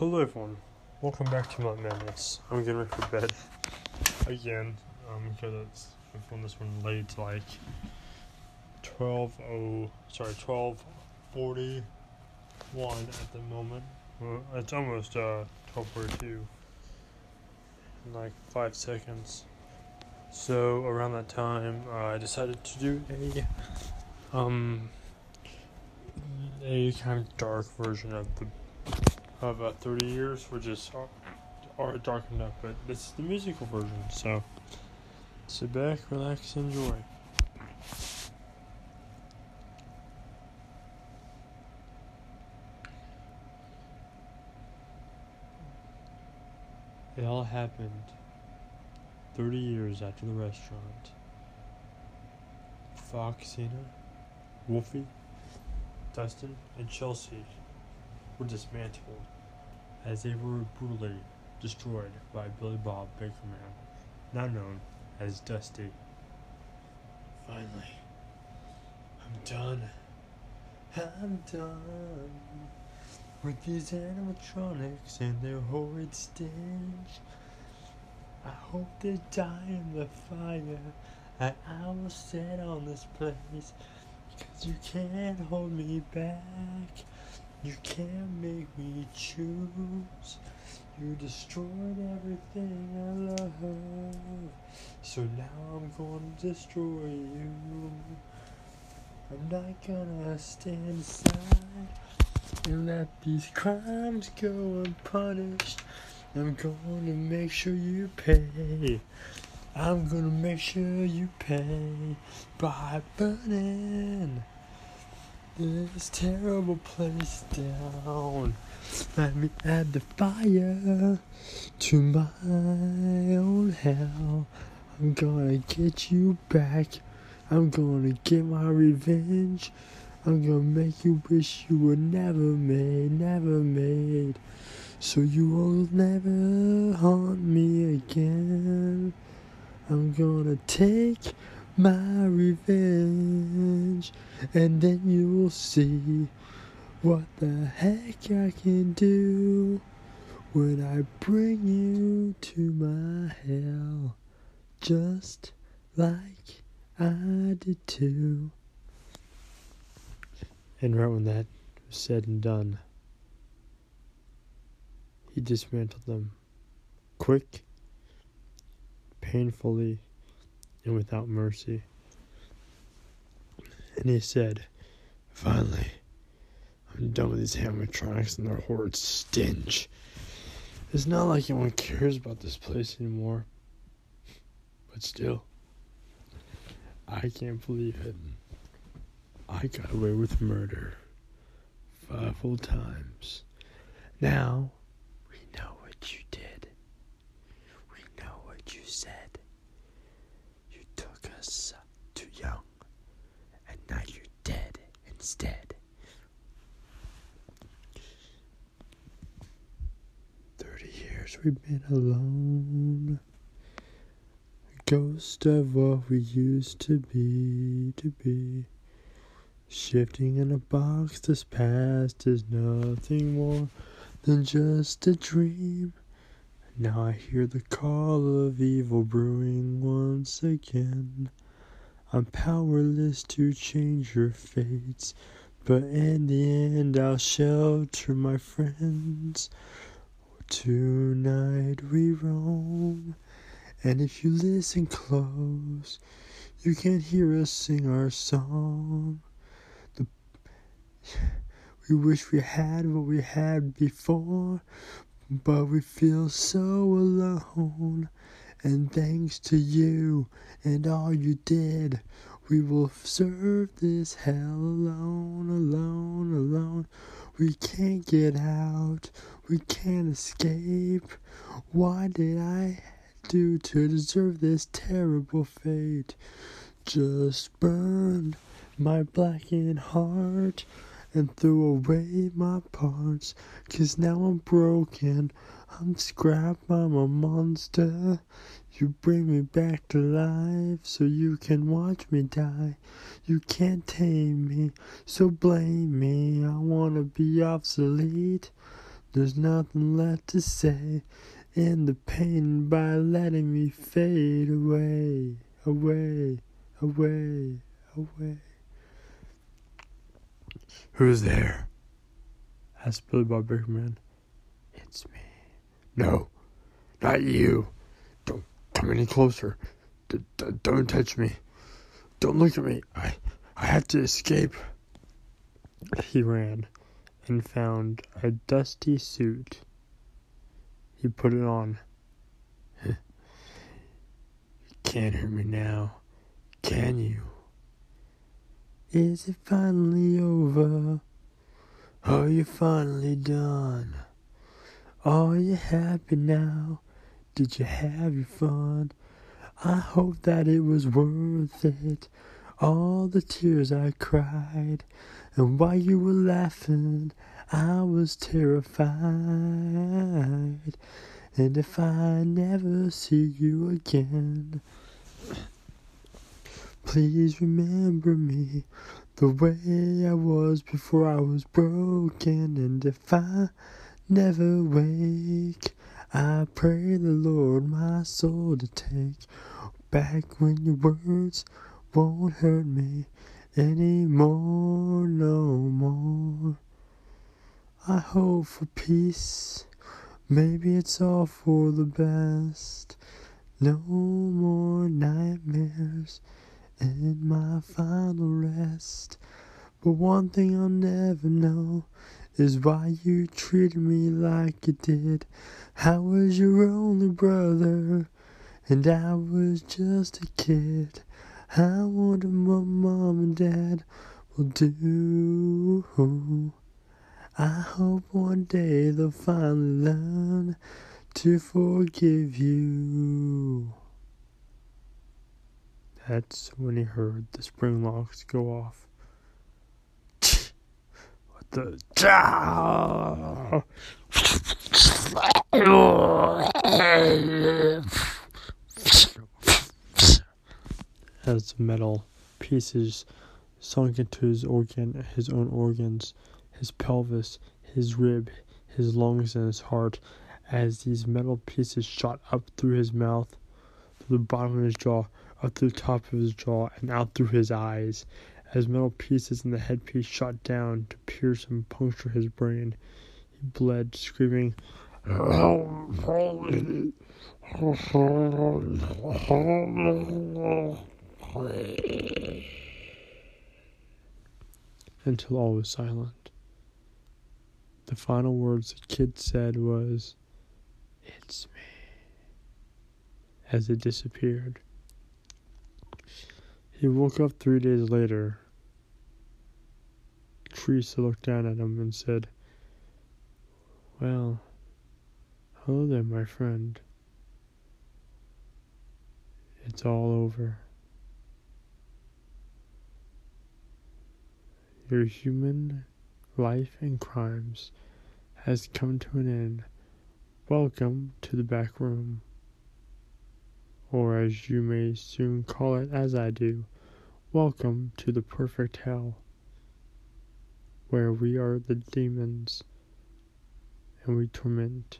Hello everyone, welcome back to my madness. I'm getting ready for bed again, um, because it's I'm filming this one late, like twelve oh, sorry, twelve forty one at the moment. Well, it's almost uh twelve forty two in like five seconds. So around that time, uh, I decided to do a um a kind of dark version of the uh, 30 years, which is are dark enough, but this is the musical version. So sit back, relax, enjoy. It all happened 30 years after the restaurant. Foxina, Wolfie, Dustin, and Chelsea were dismantled as they were brutally destroyed by Billy Bob Bakerman, now known as Dusty. Finally, I'm done. I'm done with these animatronics and their horrid stench. I hope they die in the fire that I will set on this place. Cause you can't hold me back. You can't make me choose. You destroyed everything I love. So now I'm to destroy you. I'm not gonna stand aside and let these crimes go unpunished. I'm gonna make sure you pay. I'm gonna make sure you pay by burning this terrible place down. Let me add the fire to my own hell. I'm gonna get you back. I'm gonna get my revenge. I'm gonna make you wish you were never made, never made. So you will never haunt me again. I'm gonna take my revenge, and then you'll see what the heck I can do when I bring you to my hell, just like I did too. And right when that was said and done, he dismantled them quick, painfully, and without mercy. And he said, Finally, I'm done with these animatronics and their horrid stench. It's not like anyone cares about this place anymore. But still, I can't believe it. I got away with murder five full times. Now, we know what you did. We know what you said. You took us too young, and now you're dead instead. Thirty years we've been alone. A Ghost of what we used to be, to be. Shifting in a box, this past is nothing more than just a dream. Now I hear the call of evil brewing once again. I'm powerless to change your fates, but in the end I'll shelter my friends. Tonight we roam, and if you listen close, you can hear us sing our song. The we wish we had what we had before, but we feel so alone. And thanks to you and all you did, we will serve this hell alone, alone, alone. We can't get out, we can't escape. What did I do to deserve this terrible fate? Just burn my blackened heart and threw away my parts. Cause now I'm broken, I'm scrap, I'm a monster. You bring me back to life so you can watch me die. You can't tame me, so blame me. I wanna be obsolete. There's nothing left to say in the pain by letting me fade away, away, away, away. Who's there? asked Billy Bob Bakerman. It's me. No, not you. Don't come any closer. D- d- don't touch me. Don't look at me. I, I have to escape. He ran and found a dusty suit. He put it on. you can't hurt me now, can you? Is it finally over? Are you finally done? Are you happy now? Did you have your fun? I hope that it was worth it. All the tears I cried, and while you were laughing, I was terrified. And if I never see you again, please remember me the way I was before I was broken. And if I never wake, I pray the Lord my soul to take back when your words won't hurt me anymore, no more. I hope for peace, maybe it's all for the best. No more nightmares in my final rest. But one thing I'll never know is why you treated me like you did. I was your only brother, and I was just a kid. I wonder what mom and dad will do. I hope one day they'll finally learn to forgive you. That's when he heard the spring locks go off. The? As metal pieces sunk into his organ, his own organs, his pelvis, his rib, his lungs, and his heart, as these metal pieces shot up through his mouth, through the bottom of his jaw, up through the top of his jaw, and out through his eyes, as metal pieces in the headpiece shot down to pierce and puncture his brain. He bled, screaming, until all was silent. The final words the kid said was, It's me, as it disappeared. He woke up three days later. Teresa looked down at him and said, Well, hello there, my friend. It's all over. Your human life and crimes has come to an end. Welcome to the back room. Or as you may soon call it as I do, welcome to the perfect hell, where we are the demons and we torment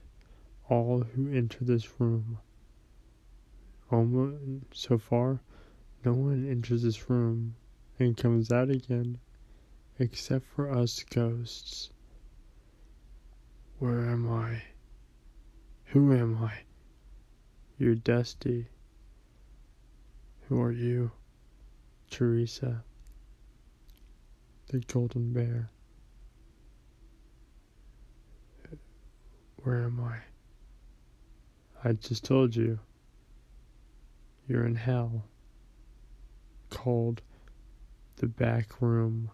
all who enter this room. Almost, so far, no one enters this room and comes out again except for us ghosts. Where am I? Who am I? You're Dusty. Who are you? Teresa. The golden bear. Where am I? I just told you. You're in hell. Called the back room.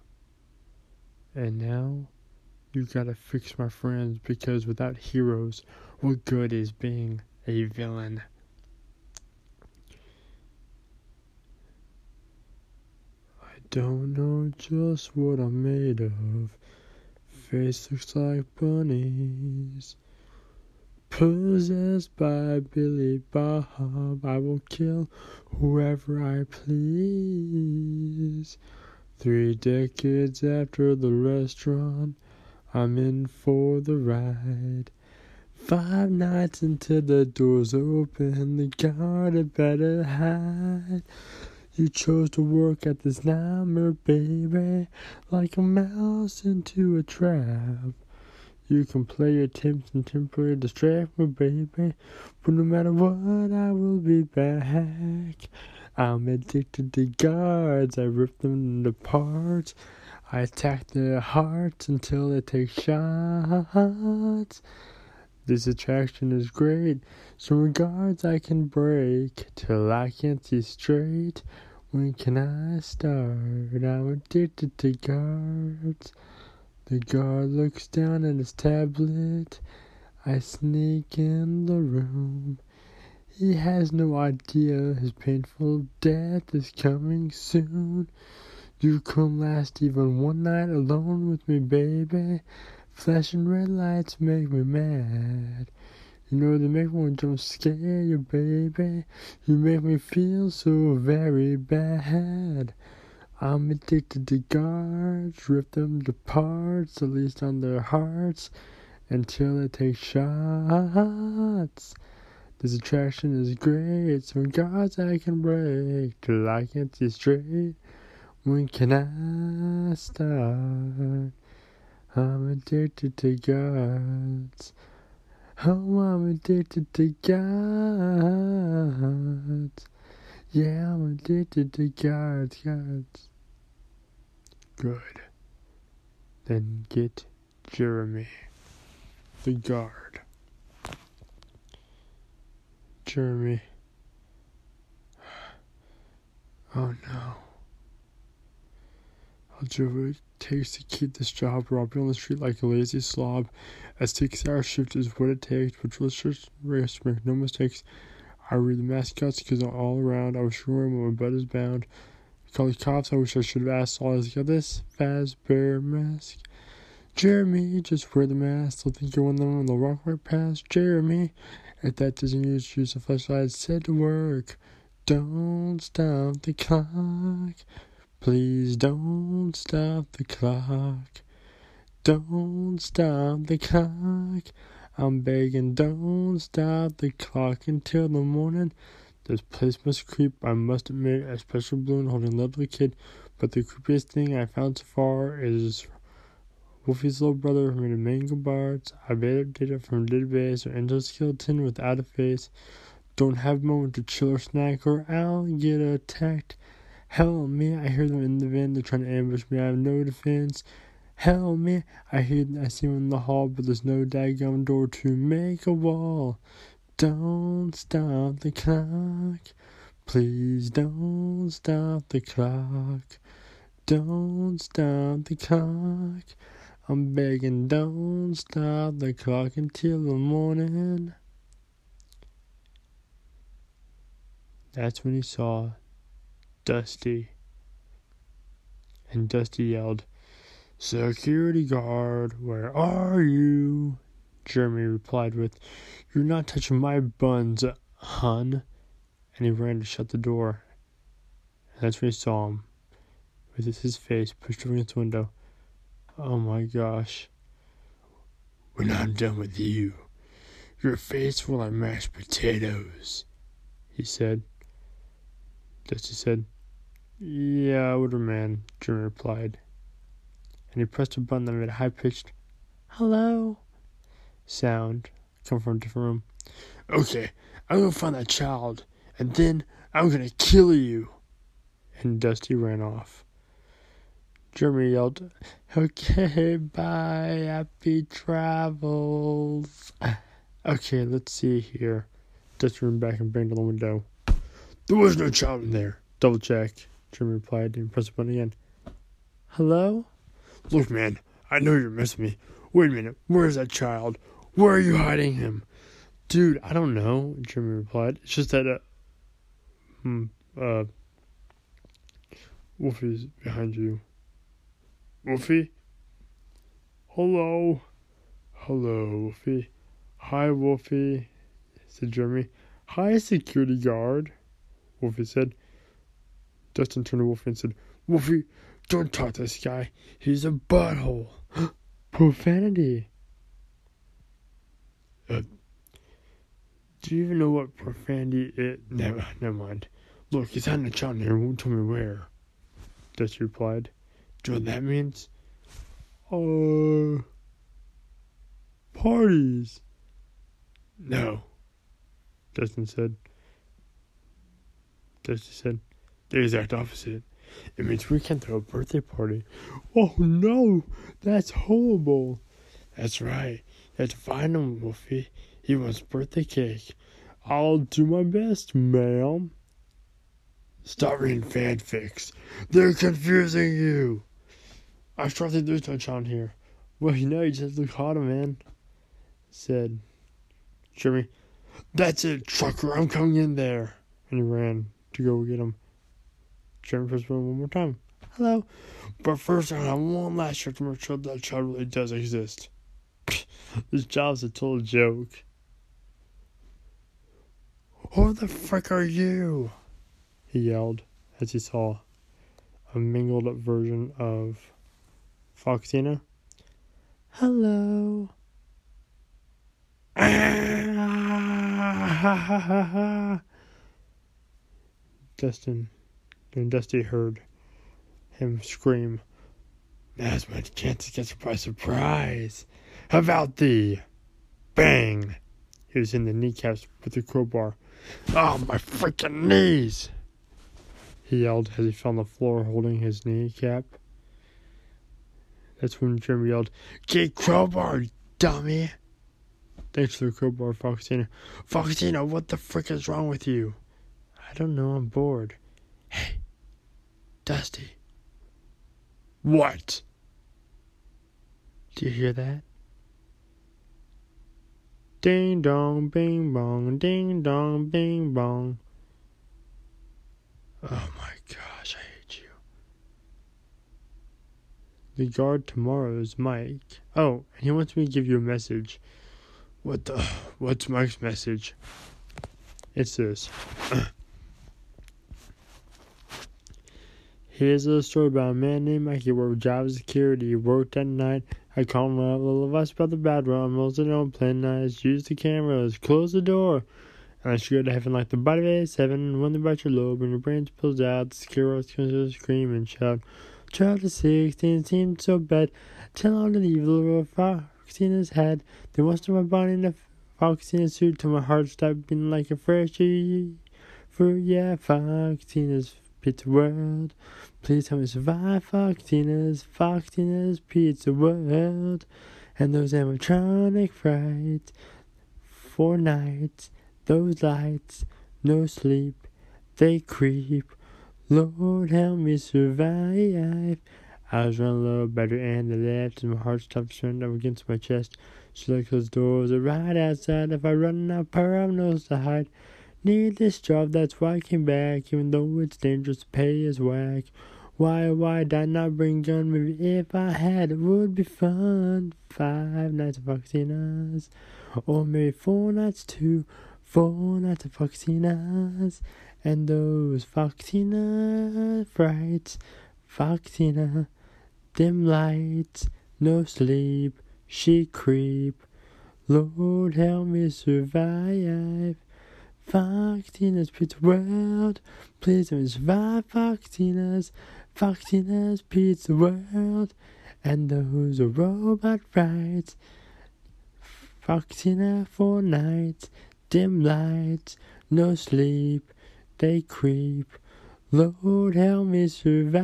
And now you gotta fix my friends because without heroes, what good is being a villain? Don't know just what I'm made of. Face looks like bunnies. Possessed by Billy Bob, I will kill whoever I please. Three decades after the restaurant, I'm in for the ride. Five nights until the doors open, the guard had better hide. You chose to work at this number, baby, like a mouse into a trap. You can play your tips and temporarily distract me, baby, but no matter what, I will be back. I'm addicted to guards, I rip them parts. I attack their hearts until they take shots. This attraction is great. Some regards I can break till I can't see straight. When can I start? I'm addicted to guards. The guard looks down at his tablet. I sneak in the room. He has no idea his painful death is coming soon. You couldn't last even one night alone with me, baby. Flashing red lights make me mad. You know they make me jump scare you, baby. You make me feel so very bad. I'm addicted to guards, rip them to parts, at least on their hearts, until they take shots. This attraction is great, some guards I can break, till I can't see straight. When can I start? I'm addicted to gods. Oh, I'm addicted to gods. Yeah, I'm addicted to gods, gods. Good. Then get Jeremy, the guard. Jeremy. Oh no. I'll do it takes to keep this job, robbing on the street like a lazy slob. A six hour shift is what it takes, but let's just race, make no mistakes. I read the mascots because I'm all around. I was sure when my butt is bound. Call the cops, I wish I should have asked all this. Got this Fazbear mask. Jeremy, just wear the mask. They'll think you're one of them and they'll walk right past. Jeremy, if that doesn't use, use a flashlight, said to work. Don't stop the clock. Please don't stop the clock. Don't stop the clock. I'm begging, don't stop the clock until the morning. This place must creep, I must admit, a special balloon holding a lovely kid. But the creepiest thing I found so far is Wolfie's little brother from the Mango Bards. I bet data from a database or Angel Skeleton without a face. Don't have a moment to chill or snack or I'll get attacked. Help me, I hear them in the van, they're trying to ambush me, I have no defense. Help me, I hear I see them in the hall, but there's no daggum door to make a wall. Don't stop the clock. Please don't stop the clock. Don't stop the clock. I'm begging, don't stop the clock until the morning. That's when he saw Dusty. And Dusty yelled, Security guard, where are you? Jeremy replied with, You're not touching my buns, hun. And he ran to shut the door. And that's when he saw him, with his face pushed against the window. Oh my gosh. When I'm done with you, your face will like mashed potatoes, he said. Dusty said, yeah, I older man, Jim replied. And he pressed a button that made a high pitched hello sound come from a different room. Okay, I'm gonna find that child, and then I'm gonna kill you. And Dusty ran off. Jeremy yelled, Okay, bye, happy travels. Okay, let's see here. Dusty ran back and banged on the window. There was no child in there. Double check. Jim replied and pressed the button again. Hello? Look, man, I know you're missing me. Wait a minute, where's that child? Where are you hiding him? Dude, I don't know, Jimmy replied. It's just that, uh, hmm, uh, Wolfie's behind you. Wolfie? Hello? Hello, Wolfie. Hi, Wolfie, said Jeremy. Hi, security guard, Wolfie said. Dustin turned to Wolfie and said, Wolfie, don't talk to this guy. He's a butthole. profanity. Uh, do you even know what profanity is? Never, never mind. Look, he's on the channel here. Won't tell me where. Dusty replied. Do you know what that means? Uh, parties. No. Dustin said. Dusty said, the exact opposite. It means we can throw a birthday party. Oh no, that's horrible. That's right. Find him, Wolfie. He wants birthday cake. I'll do my best, ma'am. Stop reading fanfics. They're confusing you. I think there's no John here. Well, you know, you just look hotter, man. Said Jimmy. That's it, trucker. I'm coming in there. And he ran to go get him. Jimmy pressed one more time. Hello. But first, I have one last check to make sure that child really does exist. this job's a total joke. Who the frick are you? He yelled as he saw a mingled up version of Foxina. Hello. Dustin and Dusty heard him scream, Now's my chance to get you by surprise. How about the bang? He was in the kneecaps with the crowbar. Oh, my freaking knees! He yelled as he fell on the floor holding his kneecap. That's when Jim yelled, Get crowbar, dummy! Thanks for the crowbar, Foxina. Foxina, what the frick is wrong with you? I don't know, I'm bored. Hey, Dusty. What? Do you hear that? Ding dong, bing bong, ding dong, bing bong. Oh my gosh, I hate you. The guard tomorrow is Mike. Oh, and he wants me to give you a message. What the? What's Mike's message? It's this. Here's a story about a man named Mikey worked job security. He worked at night. I called him up, a little advice about the bad run. Most of them play nice. Use the cameras. Close the door. I should go to heaven like the body of a seven. When the your lobe and your brains pulls out, the scare us to scream and shout. Of sixteen seemed so bad. Tell all the evil of fox in his head. They of my body in a fox in a suit till my heart stopped beating like a fresh fruit. Yeah, fox in his pizza world. Please help me survive Foxtina's, Foxtina's pizza world. And those animatronic frights, four nights, those lights, no sleep, they creep. Lord help me survive. I was running a little better and the left, and my heart stopped turning up against my chest. So like those doors are right outside. If I run of power, nose to hide. Need this job, that's why I came back, even though it's dangerous, pay is whack. Why, why did I not bring gun? Maybe if I had, it would be fun. Five nights of Foxinas, or maybe four nights too. Four nights of Foxinas, and those Foxina frights. Foxina, dim lights, no sleep, she creep. Lord help me survive. Foxtina's Pizza World. Please me survive Foxtina's, Foxtina's Pizza World. And those are robot rides. Foxtina for nights, dim lights, no sleep, they creep. Lord help me survive.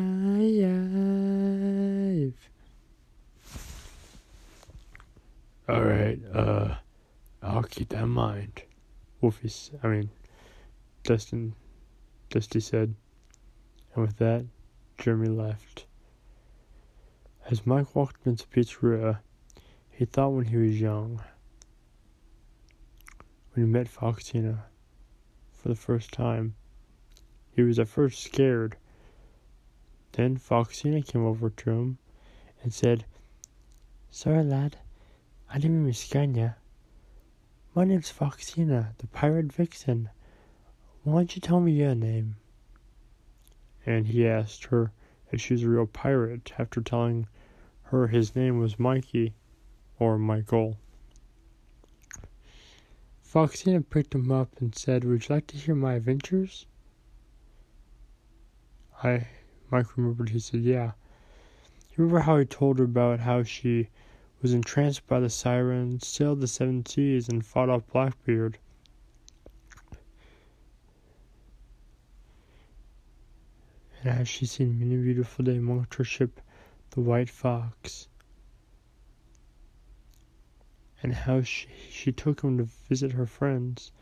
Alright, uh, I'll keep that in mind. Wolfie, I mean, Dustin, Dusty said. And with that, Jeremy left. As Mike walked into pizzeria, he thought when he was young, when he met Foxina for the first time, he was at first scared. Then Foxina came over to him and said, Sorry, lad, I didn't mean to scare you. My name's Foxina, the pirate vixen. Why don't you tell me your name? And he asked her if she was a real pirate after telling her his name was Mikey or Michael. Foxina picked him up and said, Would you like to hear my adventures? I Mike remembered he said, Yeah. You remember how he told her about how she was entranced by the sirens, sailed the seven seas, and fought off Blackbeard. And how she seen many beautiful day amongst her ship, the White Fox. And how she, she took him to visit her friends.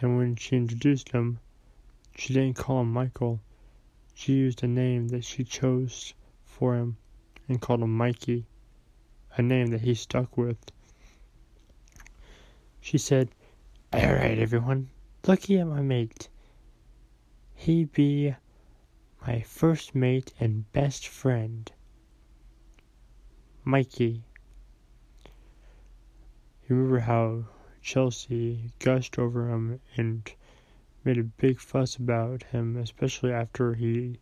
And when she introduced him, she didn't call him Michael. She used a name that she chose for him and called him Mikey a name that he stuck with. She said, Alright, everyone, looky at my mate. He be my first mate and best friend, Mikey. You remember how Chelsea gushed over him and made a big fuss about him, especially after he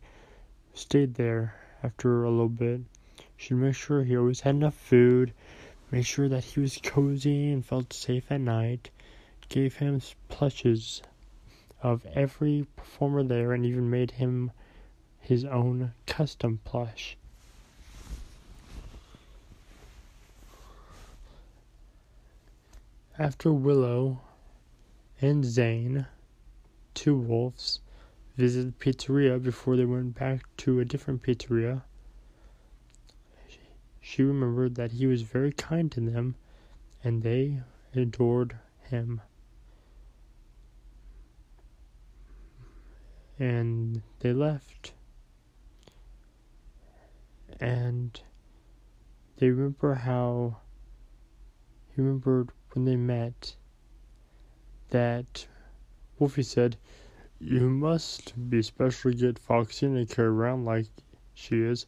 stayed there after a little bit should make sure he always had enough food, make sure that he was cozy and felt safe at night, gave him plushes of every performer there, and even made him his own custom plush. After Willow and Zane, two wolves, visited pizzeria before they went back to a different pizzeria she remembered that he was very kind to them, and they adored him. And they left. And they remember how he remembered when they met that Wolfie said, You must be especially good foxing and carry around like she is.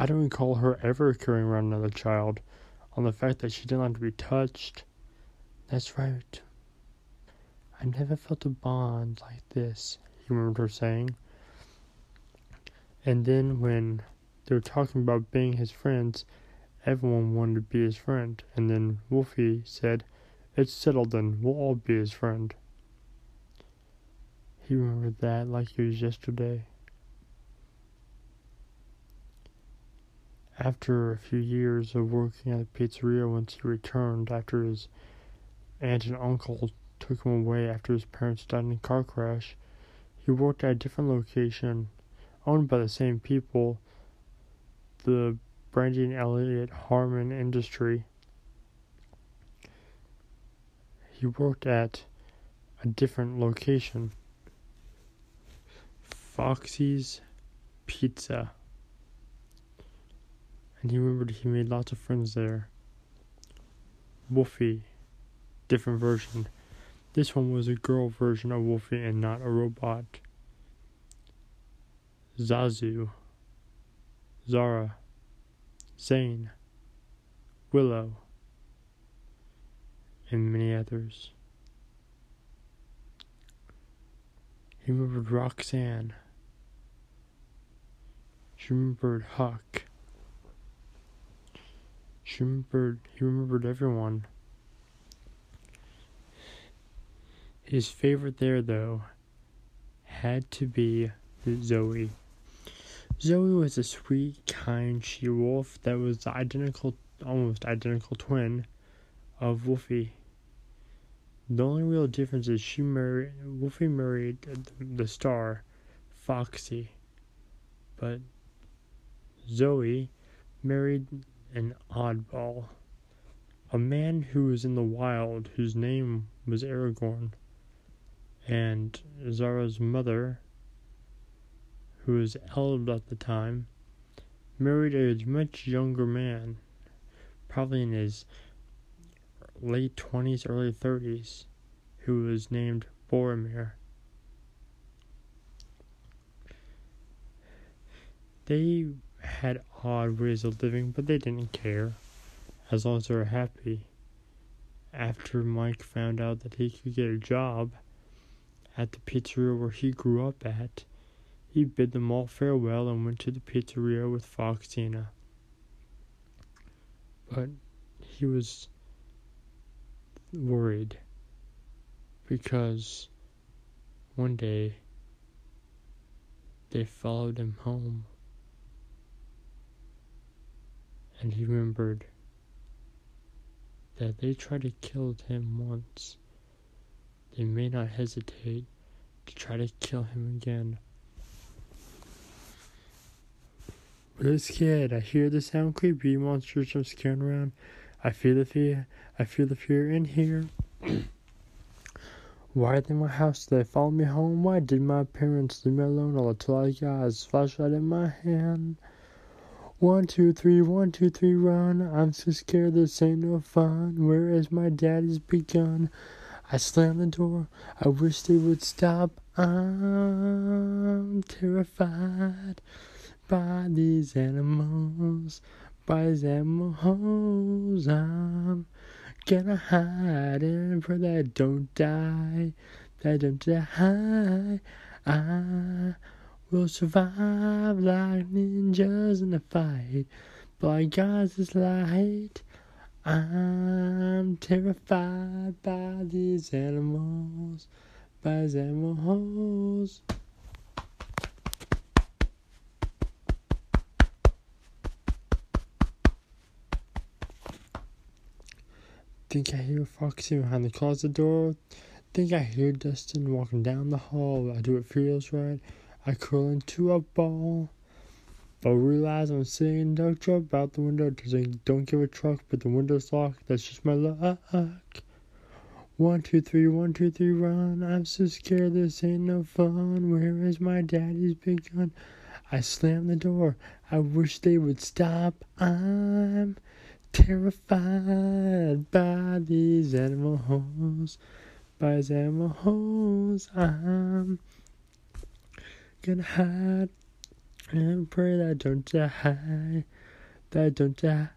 I don't recall her ever carrying around another child on the fact that she didn't like to be touched. That's right. I never felt a bond like this, he remembered her saying. And then when they were talking about being his friends, everyone wanted to be his friend. And then Wolfie said, It's settled then, we'll all be his friend. He remembered that like it was yesterday. After a few years of working at a pizzeria, once he returned after his aunt and uncle took him away after his parents died in a car crash, he worked at a different location owned by the same people, the Brandon Elliot Harmon Industry. He worked at a different location, Foxy's Pizza and he remembered he made lots of friends there. Wolfie, different version. This one was a girl version of Wolfie and not a robot. Zazu, Zara, Zane, Willow, and many others. He remembered Roxanne. She remembered Huck. She remembered, he remembered everyone. His favorite there, though, had to be Zoe. Zoe was a sweet, kind she wolf that was the identical, almost identical twin of Wolfie. The only real difference is she married Wolfie married the star, Foxy, but Zoe married an oddball. A man who was in the wild, whose name was Aragorn, and Zara's mother, who was Eld at the time, married a much younger man, probably in his late 20s, early 30s, who was named Boromir. They had odd ways of living, but they didn't care as long as they were happy. After Mike found out that he could get a job at the pizzeria where he grew up at, he bid them all farewell and went to the pizzeria with Foxina. But he was worried because one day they followed him home and he remembered that they tried to kill him once. They may not hesitate to try to kill him again. But This kid, I hear the sound creepy monsters I'm scaring around. I feel the fear. I feel the fear in here. Why in my house? Did they follow me home? Why did my parents leave me alone? All the twilight guys flashlight in my hand. One, two, three, one, two, three, run. I'm so scared this ain't no fun. Where is my daddy's begun? I slam the door. I wish they would stop. I'm terrified by these animals, by these animals. I'm gonna hide and pray that don't die, that don't die. I will survive like ninjas in a fight. By God's light, I'm terrified by these animals, by these animals. Think I hear Foxy behind the closet door. Think I hear Dustin walking down the hall. I do it feels right. I curl into a ball. But realize I'm sitting ducked up out the window. Doesn't don't give a truck, but the window's locked. That's just my luck. One, two, three, one, two, three, run. I'm so scared this ain't no fun. Where is my daddy's big gun? I slam the door. I wish they would stop. I'm terrified by these animal animals, by these animal animals. I'm gonna hide and pray that I don't die, that don't die.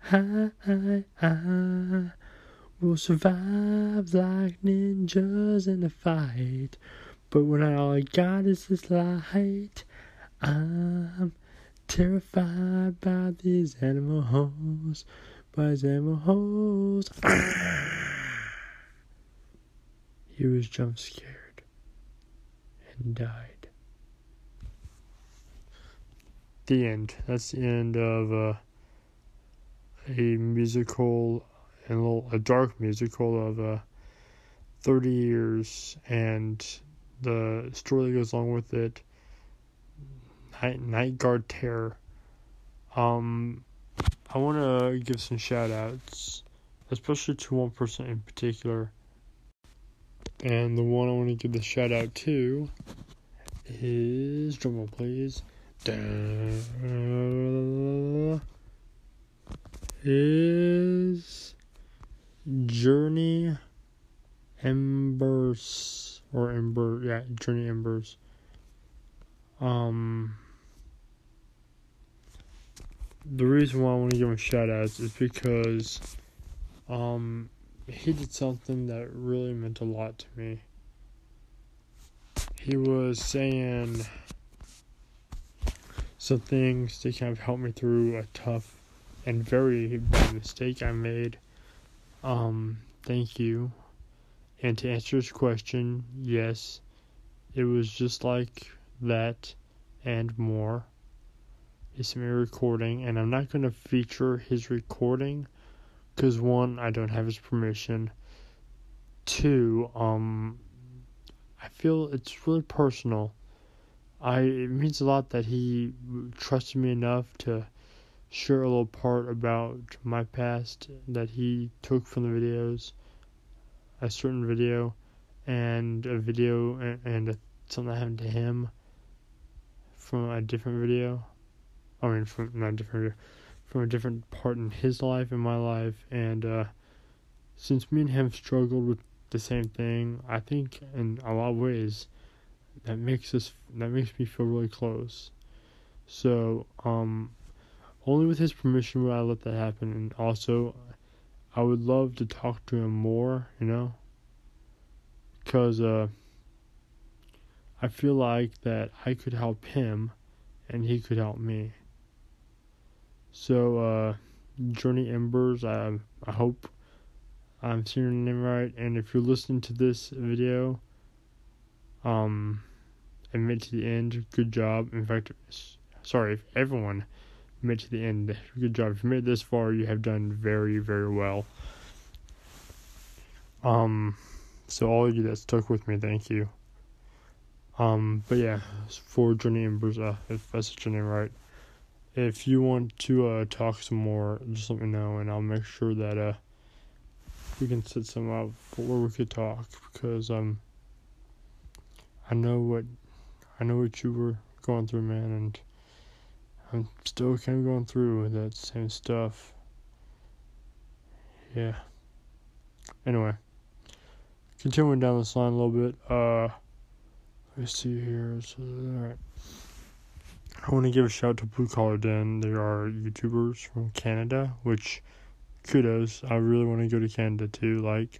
I will survive like ninjas in a fight. But when all I got is this light, I'm terrified by these animals by them holes. he was jump scared and died. The end. That's the end of uh, a musical a, little, a dark musical of uh, 30 years and the story that goes along with it. Night, Night Guard Terror. Um, I want to give some shout outs, especially to one person in particular. And the one I want to give the shout out to is drumroll please. Is Journey Embers or Ember yeah, Journey Embers. Um the reason why I want to give him shout out is because um, he did something that really meant a lot to me. He was saying some things to kind of help me through a tough and very bad mistake I made. Um, thank you. And to answer his question, yes, it was just like that and more is me recording, and I'm not going to feature his recording because one, I don't have his permission. Two, um, I feel it's really personal. I it means a lot that he trusted me enough to share a little part about my past that he took from the videos, a certain video, and a video and, and something that happened to him from a different video. I mean, from not different, from a different part in his life and my life, and uh, since me and him struggled with the same thing, I think in a lot of ways that makes us that makes me feel really close. So, um, only with his permission would I let that happen, and also, I would love to talk to him more, you know, because uh, I feel like that I could help him, and he could help me. So, uh, Journey Embers, I, I hope I'm saying your name right. And if you're listening to this video, um, and made to the end, good job. In fact, sorry if everyone made to the end, good job. If you made this far, you have done very, very well. Um, so all of you that stuck with me, thank you. Um, but yeah, for Journey Embers, uh, if that's your name right. If you want to uh talk some more, just let me know, and I'll make sure that uh we can set some up where we could talk because um I know what I know what you were going through, man, and I'm still kind of going through that same stuff. Yeah. Anyway, continuing down this line a little bit. Uh, let's see here. So, all right. I want to give a shout out to Blue Collar Den. They are YouTubers from Canada, which kudos. I really want to go to Canada too, like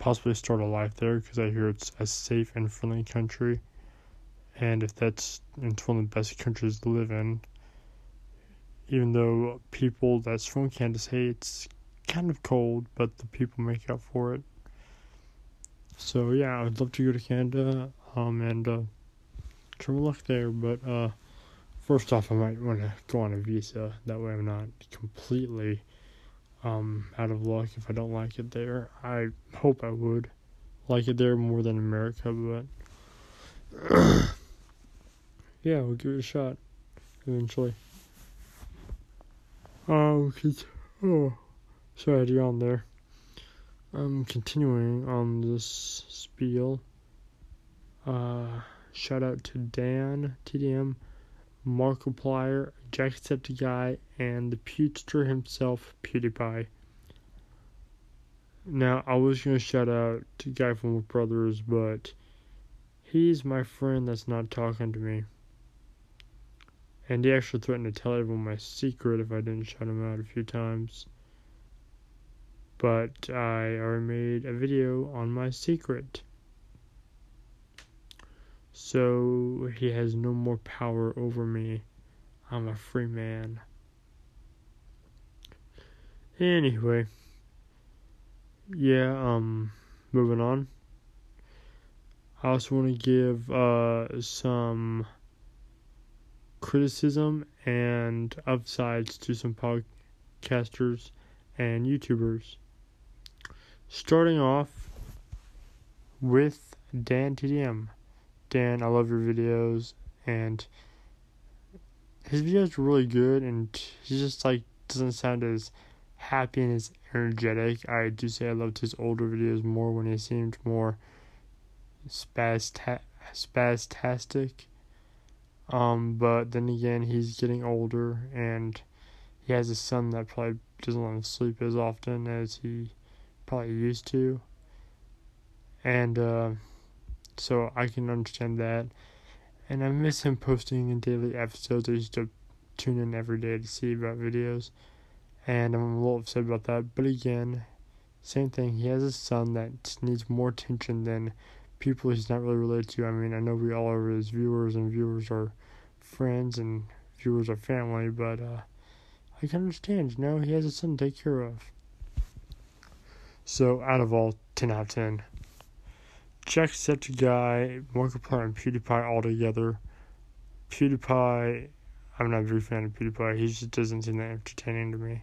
possibly start a life there because I hear it's a safe and friendly country. And if that's it's one of the best countries to live in, even though people that's from Canada say it's kind of cold, but the people make up for it. So yeah, I'd love to go to Canada. Um, and uh, try my luck there. But uh, first off, I might want to go on a visa. That way, I'm not completely um, out of luck if I don't like it there. I hope I would like it there more than America, but yeah, we'll give it a shot eventually. Um, oh, sorry I had you on there. I'm continuing on this spiel. Uh, Shout out to Dan, TDM, Markiplier, Jacksepticeye, and the Pewster himself, PewDiePie. Now, I was going to shout out to Guy from Brothers, but he's my friend that's not talking to me. And he actually threatened to tell everyone my secret if I didn't shut him out a few times. But I already made a video on my secret. So he has no more power over me. I'm a free man. Anyway. Yeah, um, moving on. I also want to give uh, some criticism and upsides to some podcasters and YouTubers. Starting off with Dan TDM. Dan, I love your videos, and his videos are really good, and he just like doesn't sound as happy and as energetic. I do say I loved his older videos more when he seemed more spastastic. Um, but then again, he's getting older, and he has a son that probably doesn't let him sleep as often as he probably used to. And uh, so I can understand that. And I miss him posting in daily episodes. I used to tune in every day to see about videos, and I'm a little upset about that. But again, same thing. He has a son that needs more attention than people he's not really related to. I mean, I know we all are his viewers, and viewers are friends, and viewers are family, but uh, I can understand. You know, he has a son to take care of. So, out of all, 10 out of 10. Jacksepticeye, Markiplier, and PewDiePie all together. PewDiePie, I'm not a big fan of PewDiePie. He just doesn't seem that entertaining to me.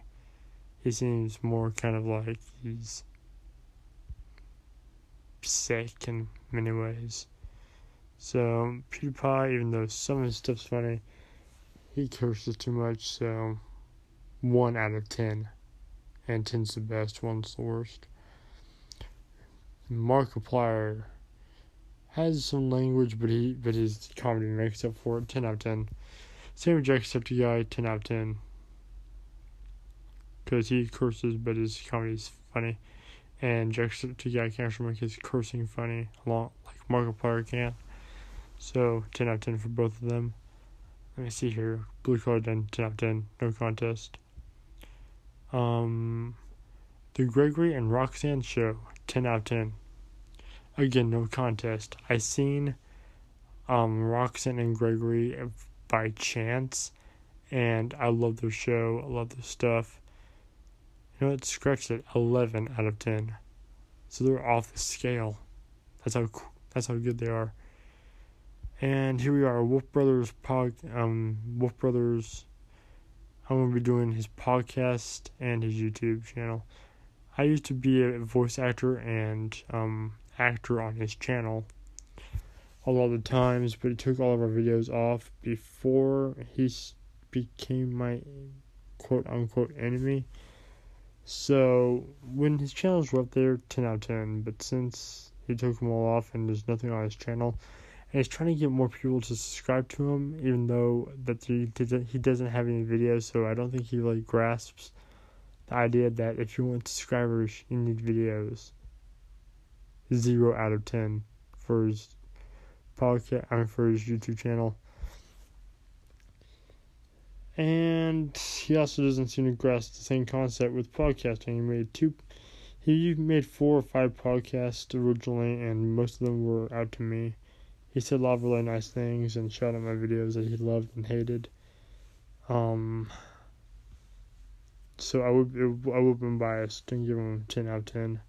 He seems more kind of like he's sick in many ways. So PewDiePie, even though some of his stuff's funny, he curses too much. So one out of ten, and ten's the best. One's the worst. Markiplier has some language, but he but his comedy makes up for it. Ten out of ten. Same with Jacksepticeye, ten out of ten. Because he curses, but his comedy is funny, and Jacksepticeye can actually make his cursing funny, along like Markiplier can. So ten out of ten for both of them. Let me see here. Blue Collar Den ten out of ten, no contest. Um, the Gregory and Roxanne show, ten out of ten again, no contest. I seen um, Roxanne and Gregory by chance, and I love their show. I love their stuff, You know, it's scratched at 11 out of 10. So they're off the scale. That's how that's how good they are. And here we are, Wolf Brothers pod, um, Wolf Brothers. I'm gonna be doing his podcast and his YouTube channel. I used to be a voice actor and um, actor on his channel a lot of times, but he took all of our videos off before he became my quote unquote enemy. So when his channels were up there, 10 out of 10, but since he took them all off and there's nothing on his channel, and he's trying to get more people to subscribe to him, even though that he he doesn't have any videos, so I don't think he really grasps the idea that if you want subscribers, you need videos. Zero out of ten for his podcast, I mean for his YouTube channel. And he also doesn't seem to grasp the same concept with podcasting. He made two, he made four or five podcasts originally, and most of them were out to me. He said a lot of really nice things and shouted out my videos that he loved and hated. Um, so I would I would have been biased and give him ten out of ten,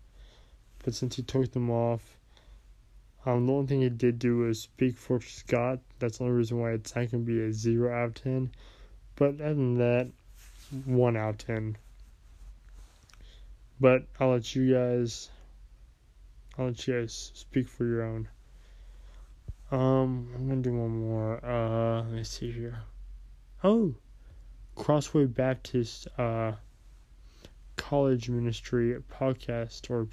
but since he took them off, um, the only thing he did do was speak for Scott. That's the only reason why it's not gonna be a zero out of ten. But other than that, one out of ten. But I'll let you guys I'll let you guys speak for your own. Um, I'm gonna do one more. Uh, let me see here. Oh, Crossway Baptist uh college ministry podcast or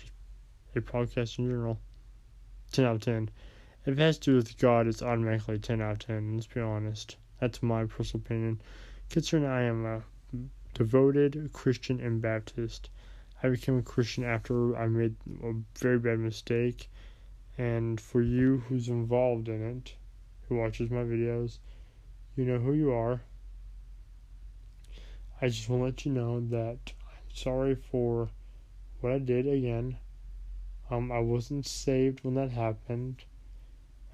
a podcast in general. Ten out of ten. If it has to do with God, it's automatically ten out of ten. Let's be honest. That's my personal opinion. Considering I am a devoted Christian and Baptist, I became a Christian after I made a very bad mistake. And for you who's involved in it, who watches my videos, you know who you are. I just want to let you know that I'm sorry for what I did again. Um, I wasn't saved when that happened,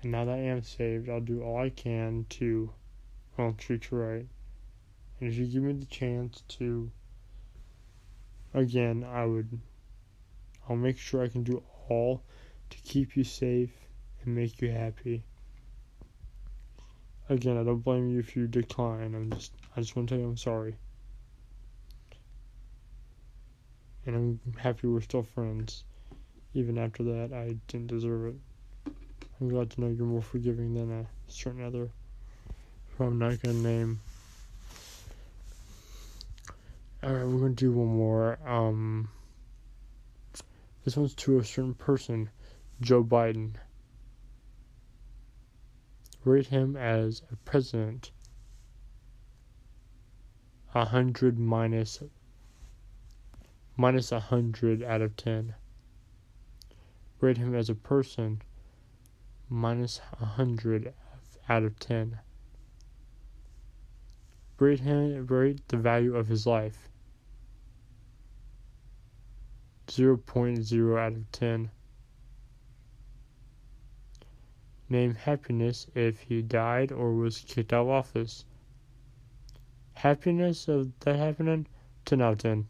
and now that I am saved, I'll do all I can to, well, treat you right. And if you give me the chance to, again, I would, I'll make sure I can do all to keep you safe and make you happy. Again, I don't blame you if you decline. I'm just, I just want to tell you I'm sorry. And I'm happy we're still friends. Even after that, I didn't deserve it. I'm glad to know you're more forgiving than a certain other who I'm not going to name. Alright, we're gonna do one more. Um, this one's to a certain person, Joe Biden. Rate him as a president. A hundred minus minus a hundred out of ten. Rate him as a person. Minus a hundred out of ten. Rate him rate the value of his life. 0.0 out of 10. Name happiness if he died or was kicked out of office. Happiness of that happening? 10 out of 10.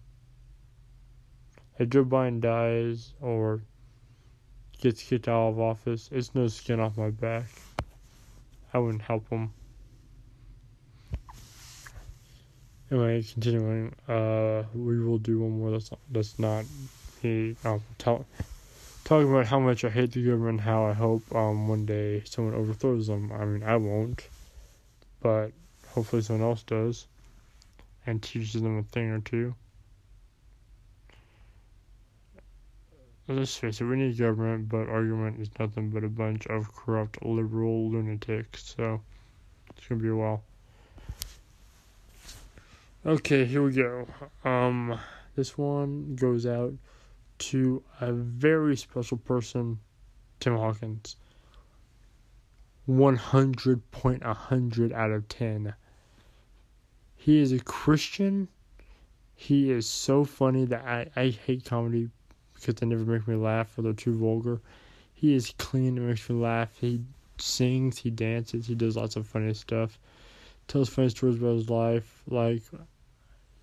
If Joe Biden dies or gets kicked out of office, it's no skin off my back. I wouldn't help him. Anyway, continuing, uh, we will do one more that's that's not he um tell, talking about how much I hate the government, how I hope um one day someone overthrows them. I mean, I won't, but hopefully someone else does, and teaches them a thing or two. Let's face it, we need government, but argument is nothing but a bunch of corrupt liberal lunatics, so it's gonna be a while. Okay, here we go. Um, this one goes out to a very special person, Tim Hawkins. 100.100 out of 10. He is a Christian. He is so funny that I, I hate comedy because they never make me laugh or they're too vulgar. He is clean and makes me laugh. He sings, he dances, he does lots of funny stuff. Tells funny stories about his life. Like,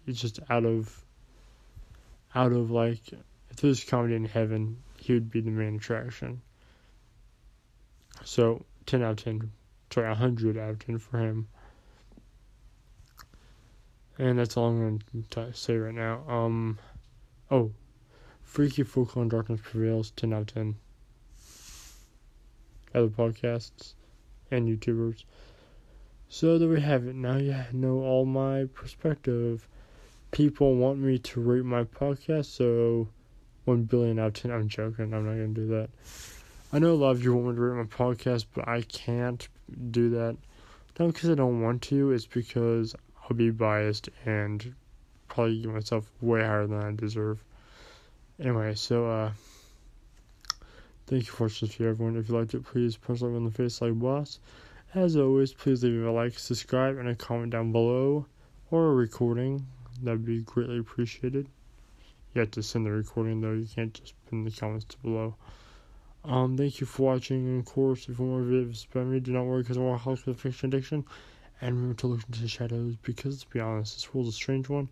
it's just out of out of like if there's comedy in heaven, he would be the main attraction. So ten out of ten, sorry, hundred out of ten for him. And that's all I'm going to say right now. Um, oh, Freaky Folklore and Darkness Prevails, 10 out of 10. Other podcasts and YouTubers. So there we have it. Now you know all my perspective. People want me to rate my podcast, so 1 billion out of 10. I'm joking. I'm not to do that. I know a lot of you want me to rate my podcast, but I can't do that. Not because I don't want to, it's because I'll be biased and probably give myself way higher than I deserve. Anyway, so uh thank you for watching this everyone. If you liked it, please punch like on the face like boss. As always, please leave a like, subscribe, and a comment down below or a recording. That'd be greatly appreciated. You have to send the recording though, you can't just put in the comments below. Um, thank you for watching, and of course, if you want more videos about me, do not worry because I want to help with fiction addiction. And remember to look into the shadows because, let's be honest, this world's a strange one.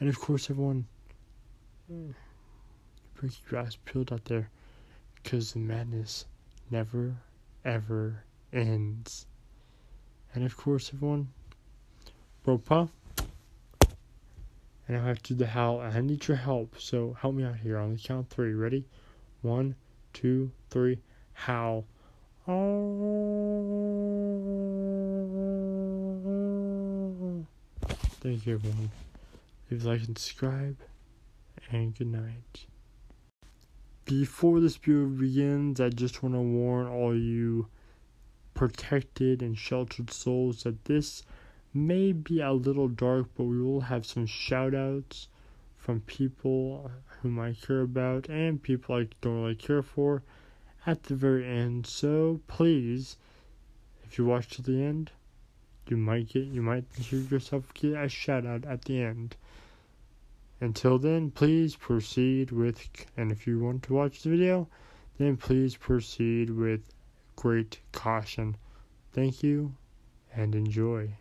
And of course, everyone, break your eyes peeled out there because the madness never, ever ends. And of course, everyone, Bro, Bropa. And I have to the howl, I need your help. So help me out here on the count three. Ready? One, two, three. Howl. Thank you, everyone. Leave a like and subscribe, and good night. Before this video begins, I just want to warn all you protected and sheltered souls that this may be a little dark, but we will have some shout outs from people whom I care about and people I don't really care for at the very end. So please, if you watch to the end, you might get you might hear yourself get a shout out at the end. Until then, please proceed with and if you want to watch the video, then please proceed with great caution. Thank you and enjoy.